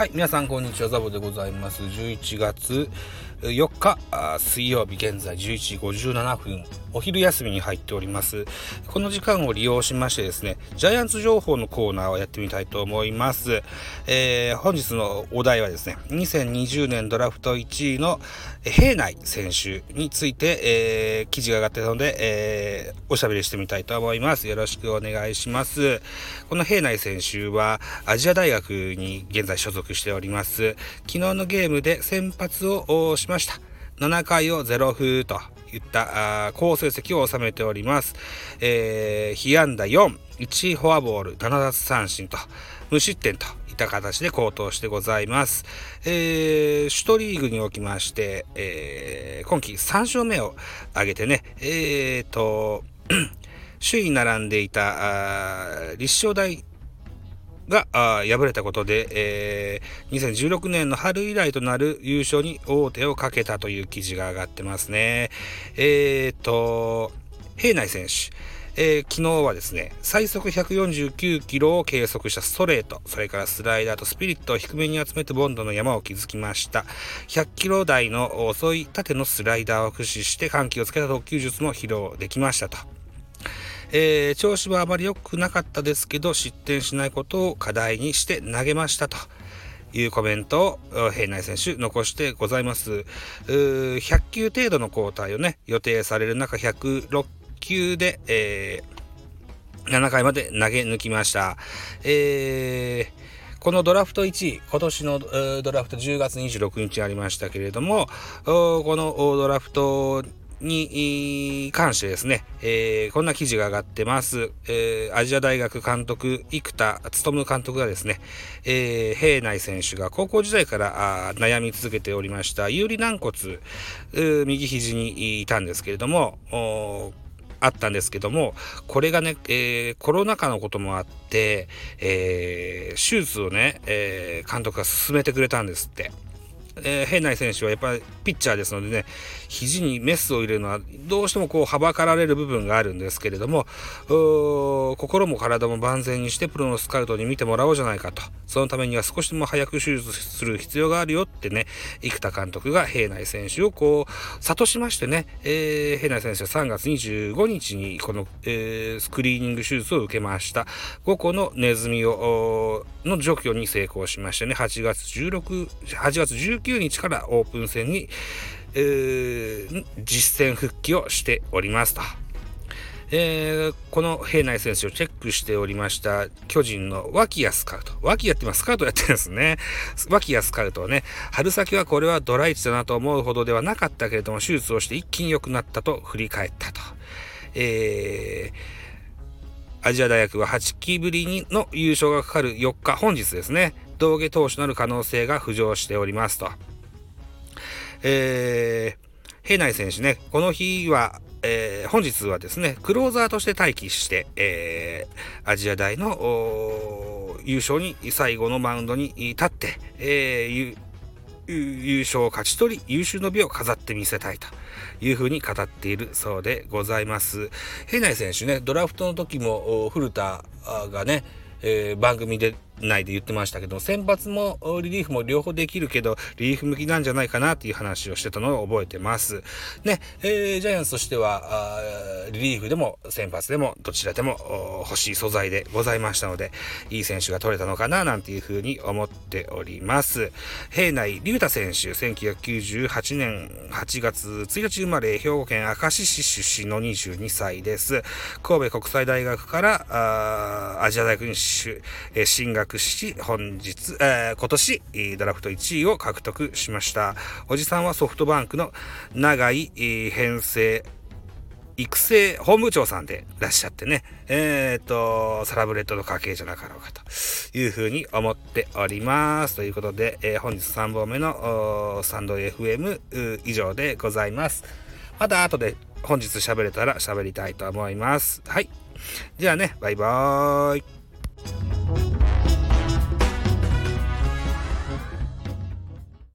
はい、皆さんこんにちは、ザボでございます。11月4日水曜日現在11時57分、お昼休みに入っております。この時間を利用しましてですね、ジャイアンツ情報のコーナーをやってみたいと思います。えー、本日のお題はですね、2020年ドラフト1位の平内選手について、えー、記事が上がってたので、えー、おしゃべりしてみたいと思います。よろしくお願いします。この平内選手はアジア大学に現在所属しております。昨日のゲームで先発をしました。7回を0風といった好成績を収めております。えー、被安打4、1フォアボール、7奪三振と、無失点といった形で好投してございます。えー、首都リーグにおきまして、えー、今季3勝目を挙げてね、えーと、首位に並んでいた立正大が敗れたことで、えー、2016年の春以来となる優勝に王手をかけたという記事が上がってますね。えっ、ー、と、平内選手。えー、昨日はですね、最速149キロを計測したストレート、それからスライダーとスピリットを低めに集めてボンドの山を築きました。100キロ台の遅い縦のスライダーを駆使して緩急をつけた投球術も披露できましたと。えー、調子はあまり良くなかったですけど、失点しないことを課題にして投げましたと。いうコメントを平内選手残してございます。100球程度の交代をね、予定される中106球で、えー、7回まで投げ抜きました。えー、このドラフト1位、今年のドラフト10月26日ありましたけれども、このドラフトに関してですね、えー、こんな記事が上がってます。えー、アジア大学監督、生田勉監督がですね、えー、平内選手が高校時代から悩み続けておりました、有利軟骨、右肘にいたんですけれども、あったんですけども、これがね、えー、コロナ禍のこともあって、えー、手術をね、えー、監督が進めてくれたんですって。えー、平内選手はやっぱりピッチャーですのでね、肘にメスを入れるのはどうしてもこうはばかられる部分があるんですけれども、心も体も万全にしてプロのスカウトに見てもらおうじゃないかと。そのためには少しでも早く手術する必要があるよってね、生田監督が平内選手をこう、諭しましてね、えー、平内選手は3月25日にこの、えー、スクリーニング手術を受けました。5個のネズミを、の除去に成功しましてね、8月16、8月19日からオープン戦に、えー、実戦復帰をしておりますと。えー、この平内選手をチェックしておりました巨人の脇谷スカウト。脇谷って今スカウトやってるんですね。脇谷スカウトはね、春先はこれはドライチだなと思うほどではなかったけれども、手術をして一気に良くなったと振り返ったと。えー、アジア大学は8期ぶりにの優勝がかかる4日、本日ですね、道下投手なる可能性が浮上しておりますと。えー、平内選手ね、この日は、えー、本日はですね、クローザーとして待機して、えー、アジア大の優勝に、最後のマウンドに立って、えー、優勝を勝ち取り、優秀の美を飾ってみせたいというふうに語っているそうでございます。平内選手ね、ドラフトの時も古田がね、えー、番組で内で言ってましたけど、先発もリリーフも両方できるけど、リリーフ向きなんじゃないかなっていう話をしてたのを覚えてます。ね、えー、ジャイアンツとしては、リリーフでも先発でもどちらでも欲しい素材でございましたので、いい選手が取れたのかななんていうふうに思っております。平内隆太選手、1998年8月1日生まれ、兵庫県明石市出身の22歳です。神戸国際大学からアジア大学に進学し、本日、えー、今年、ドラフト1位を獲得しました。おじさんはソフトバンクの長井編成育成本部長さんでいらっしゃってね、えっ、ー、と、サラブレッドの家系じゃなかろうかというふうに思っております。ということで、えー、本日3本目のスタンド FM 以上でございます。また後で本日喋れたら喋りたいと思います。はい。じゃあね、バイバーイ。